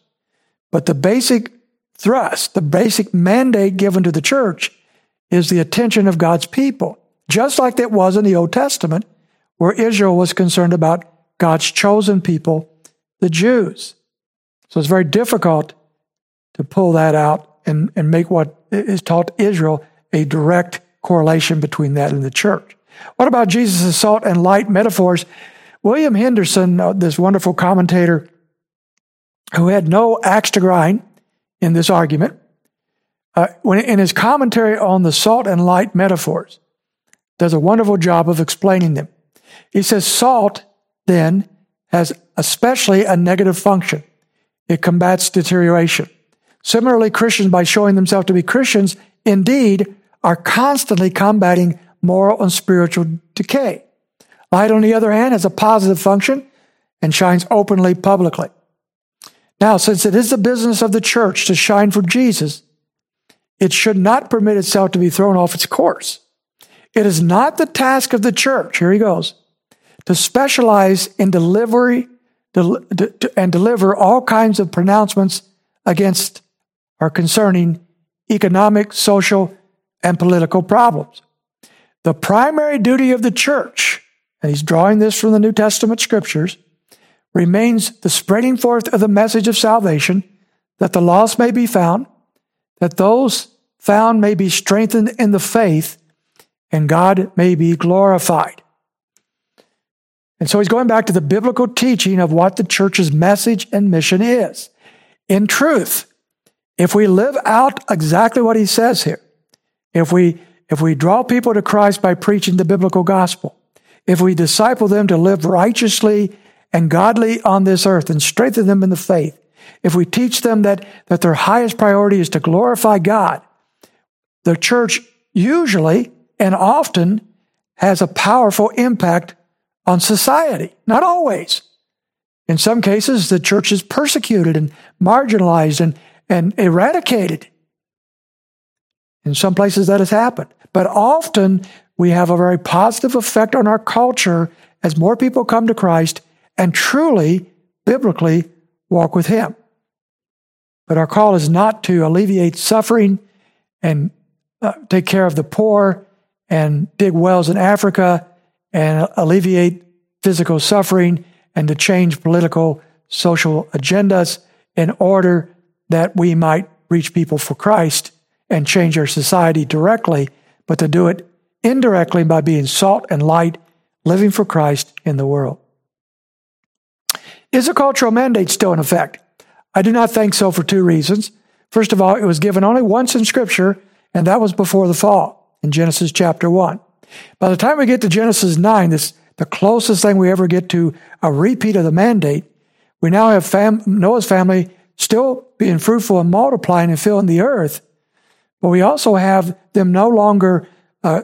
But the basic thrust, the basic mandate given to the church is the attention of God's people, just like it was in the Old Testament, where Israel was concerned about God's chosen people, the Jews. So it's very difficult to pull that out and, and make what is taught Israel a direct correlation between that and the church. What about Jesus' salt and light metaphors? William Hendriksen, uh, this wonderful commentator who had no axe to grind in this argument, uh, when in his commentary on the salt and light metaphors, does a wonderful job of explaining them. He says salt then has especially a negative function. It combats deterioration. Similarly, Christians, by showing themselves to be Christians, indeed are constantly combating moral and spiritual decay. Light, on the other hand, has a positive function and shines openly publicly. Now, since it is the business of the church to shine for Jesus, it should not permit itself to be thrown off its course. It is not the task of the church, here he goes, to specialize in delivery and deliver all kinds of pronouncements against or concerning economic, social, and political problems. The primary duty of the church, and he's drawing this from the New Testament scriptures, remains the spreading forth of the message of salvation, that the lost may be found, that those found may be strengthened in the faith, and God may be glorified. And so he's going back to the biblical teaching of what the church's message and mission is. In truth, if we live out exactly what he says here, if we, if we draw people to Christ by preaching the biblical gospel, if we disciple them to live righteously and godly on this earth and strengthen them in the faith, if we teach them that, that their highest priority is to glorify God, the church usually and often has a powerful impact on society. Not always. In some cases, the church is persecuted and marginalized and, and eradicated. In some places, that has happened. But often, we have a very positive effect on our culture as more people come to Christ and truly, biblically, walk with Him. But our call is not to alleviate suffering and uh, take care of the poor and dig wells in Africa and alleviate physical suffering and to change political, social agendas in order that we might reach people for Christ and change our society directly, but to do it indirectly by being salt and light, living for Christ in the world. Is a cultural mandate still in effect? I do not think so for two reasons. First of all, it was given only once in Scripture, and that was before the fall in Genesis chapter 1. By the time we get to Genesis 9, this the closest thing we ever get to a repeat of the mandate, we now have fam- Noah's family still being fruitful and multiplying and filling the earth, but we also have them no longer uh,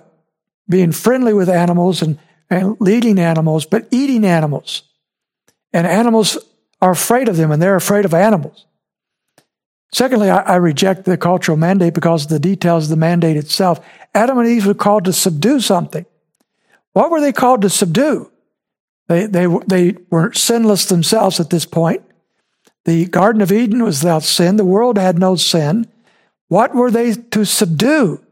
being friendly with animals and, and leading animals, but eating animals. And animals are afraid of them and they're afraid of animals. Secondly, I, I, reject the cultural mandate because of the details of the mandate itself. Adam and Eve were called to subdue something. What were they called to subdue? They, they, they were sinless themselves at this point. The Garden of Eden was without sin. The world had no sin. What were they to subdue?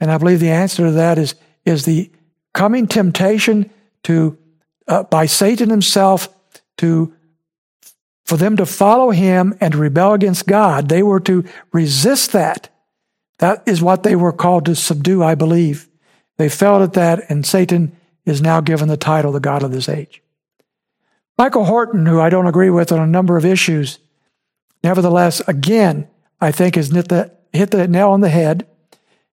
And I believe the answer to that is, is the coming temptation to, uh, by Satan himself, to, for them to follow him and to rebel against God. They were to resist that. That is what they were called to subdue, I believe. They failed at that, and Satan is now given the title, the God of this age. Michael Horton, who I don't agree with on a number of issues, nevertheless, again, I think has hit the, hit the nail on the head.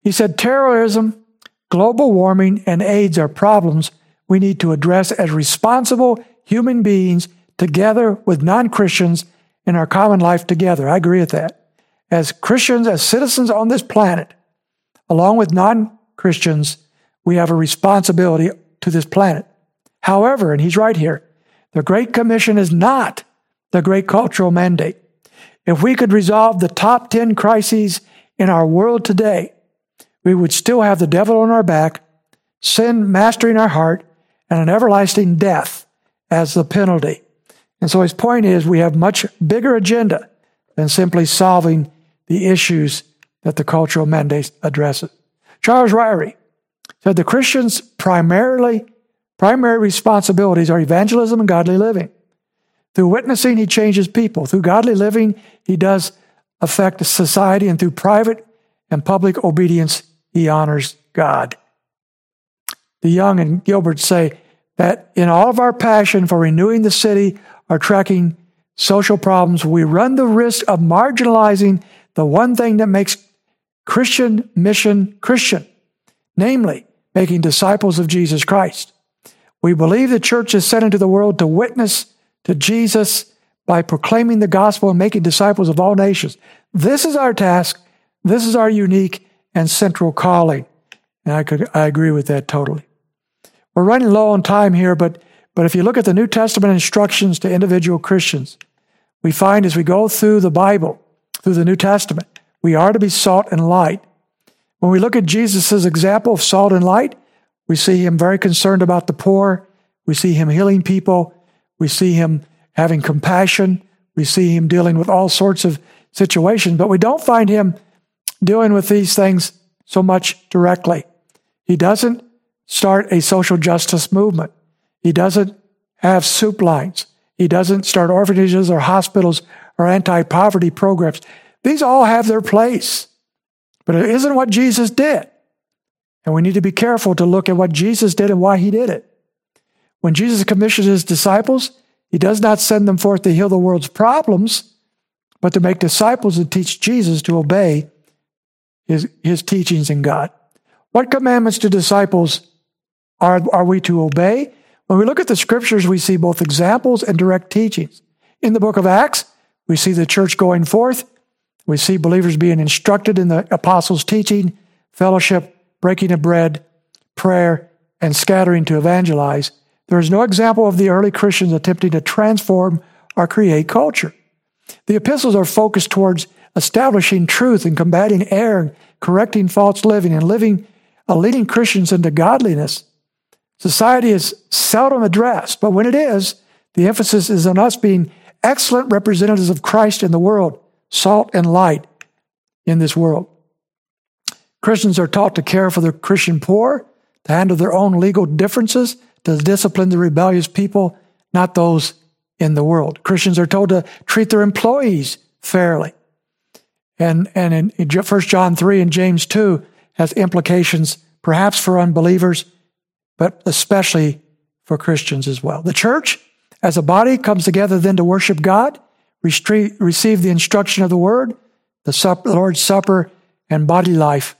He said terrorism, global warming, and AIDS are problems we need to address as responsible human beings together with non Christians in our common life together. I agree with that. As Christians, as citizens on this planet, along with non Christians, we have a responsibility to this planet. However, and he's right here, the Great Commission is not the great cultural mandate. If we could resolve the top 10 crises in our world today, we would still have the devil on our back, sin mastering our heart, and an everlasting death as the penalty. And so his point is we have much bigger agenda than simply solving the issues that the cultural mandate addresses. Charles Ryrie said the Christians primarily primary responsibilities are evangelism and godly living. Through witnessing, he changes people. Through godly living, he does affect society. And through private and public obedience, he honors God. DeYoung and Gilbert say that in all of our passion for renewing the city or tracking social problems, we run the risk of marginalizing the one thing that makes Christian mission Christian, namely making disciples of Jesus Christ. We believe the church is sent into the world to witness to Jesus by proclaiming the gospel and making disciples of all nations. This is our task. This is our unique and central calling. And I could, I agree with that totally. We're running low on time here, but, but if you look at the New Testament instructions to individual Christians, we find as we go through the Bible, through the New Testament, we are to be salt and light. When we look at Jesus' example of salt and light, we see him very concerned about the poor. We see him healing people. We see him having compassion. We see him dealing with all sorts of situations, but we don't find him dealing with these things so much directly. He doesn't start a social justice movement. He doesn't have soup lines. He doesn't start orphanages or hospitals or anti poverty programs. These all have their place, but it isn't what Jesus did. And we need to be careful to look at what Jesus did and why he did it. When Jesus commissioned his disciples, he does not send them forth to heal the world's problems, but to make disciples and teach Jesus to obey his, his teachings in God. What commandments do disciples are, are we to obey? When we look at the scriptures, we see both examples and direct teachings. In the book of Acts, we see the church going forth. We see believers being instructed in the apostles' teaching, fellowship, breaking of bread, prayer, and scattering to evangelize, there is no example of the early Christians attempting to transform or create culture. The epistles are focused towards establishing truth and combating error, correcting false living, and living, uh, leading Christians into godliness. Society is seldom addressed, but when it is, the emphasis is on us being excellent representatives of Christ in the world, salt and light in this world. Christians are taught to care for the Christian poor, to handle their own legal differences, to discipline the rebellious people, not those in the world. Christians are told to treat their employees fairly. And, and in, in 1 John 3 and James 2 has implications perhaps for unbelievers, but especially for Christians as well. The church, as a body, comes together then to worship God, receive the instruction of the word, the, Lord's Supper, and body life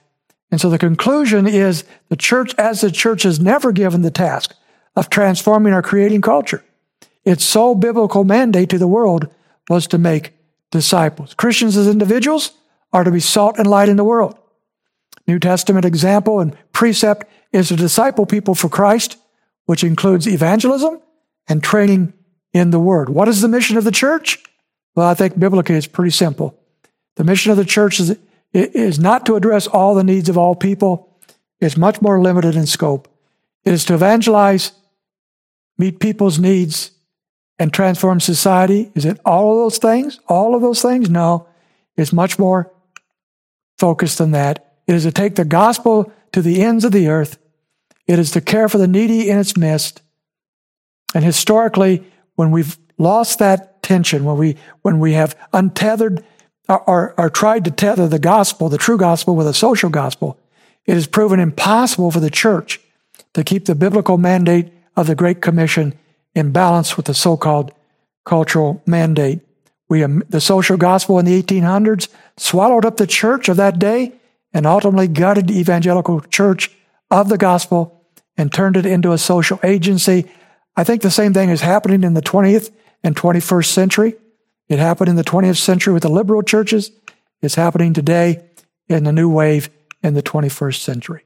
and so the conclusion is the church, as the church, is never given the task of transforming or creating culture. Its sole biblical mandate to the world was to make disciples. Christians as individuals are to be salt and light in the world. New Testament example and precept is to disciple people for Christ, which includes evangelism and training in the Word. What is the mission of the church? Well, I think biblically it's pretty simple. The mission of the church is is not to address all the needs of all people. It's much more limited in scope. It is to evangelize, meet people's needs, and transform society. Is it all of those things? All of those things? No. It's much more focused than that. It is to take the gospel to the ends of the earth. It is to care for the needy in its midst. And historically, when we've lost that tension, when we when we have untethered or, or, tried to tether the gospel, the true gospel, with a social gospel, it has proven impossible for the church to keep the biblical mandate of the Great Commission in balance with the so-called cultural mandate. We, um, the social gospel in the 1800s swallowed up the church of that day and ultimately gutted the evangelical church of the gospel and turned it into a social agency. I think the same thing is happening in the 20th and 21st century. It happened in the 20th century with the liberal churches. It's happening today in the new wave in the 21st century.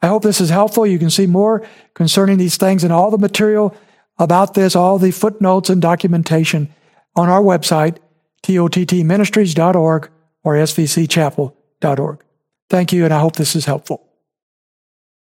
I hope this is helpful. You can see more concerning these things and all the material about this, all the footnotes and documentation on our website, tottministries.org or svcchapel.org. Thank you, and I hope this is helpful.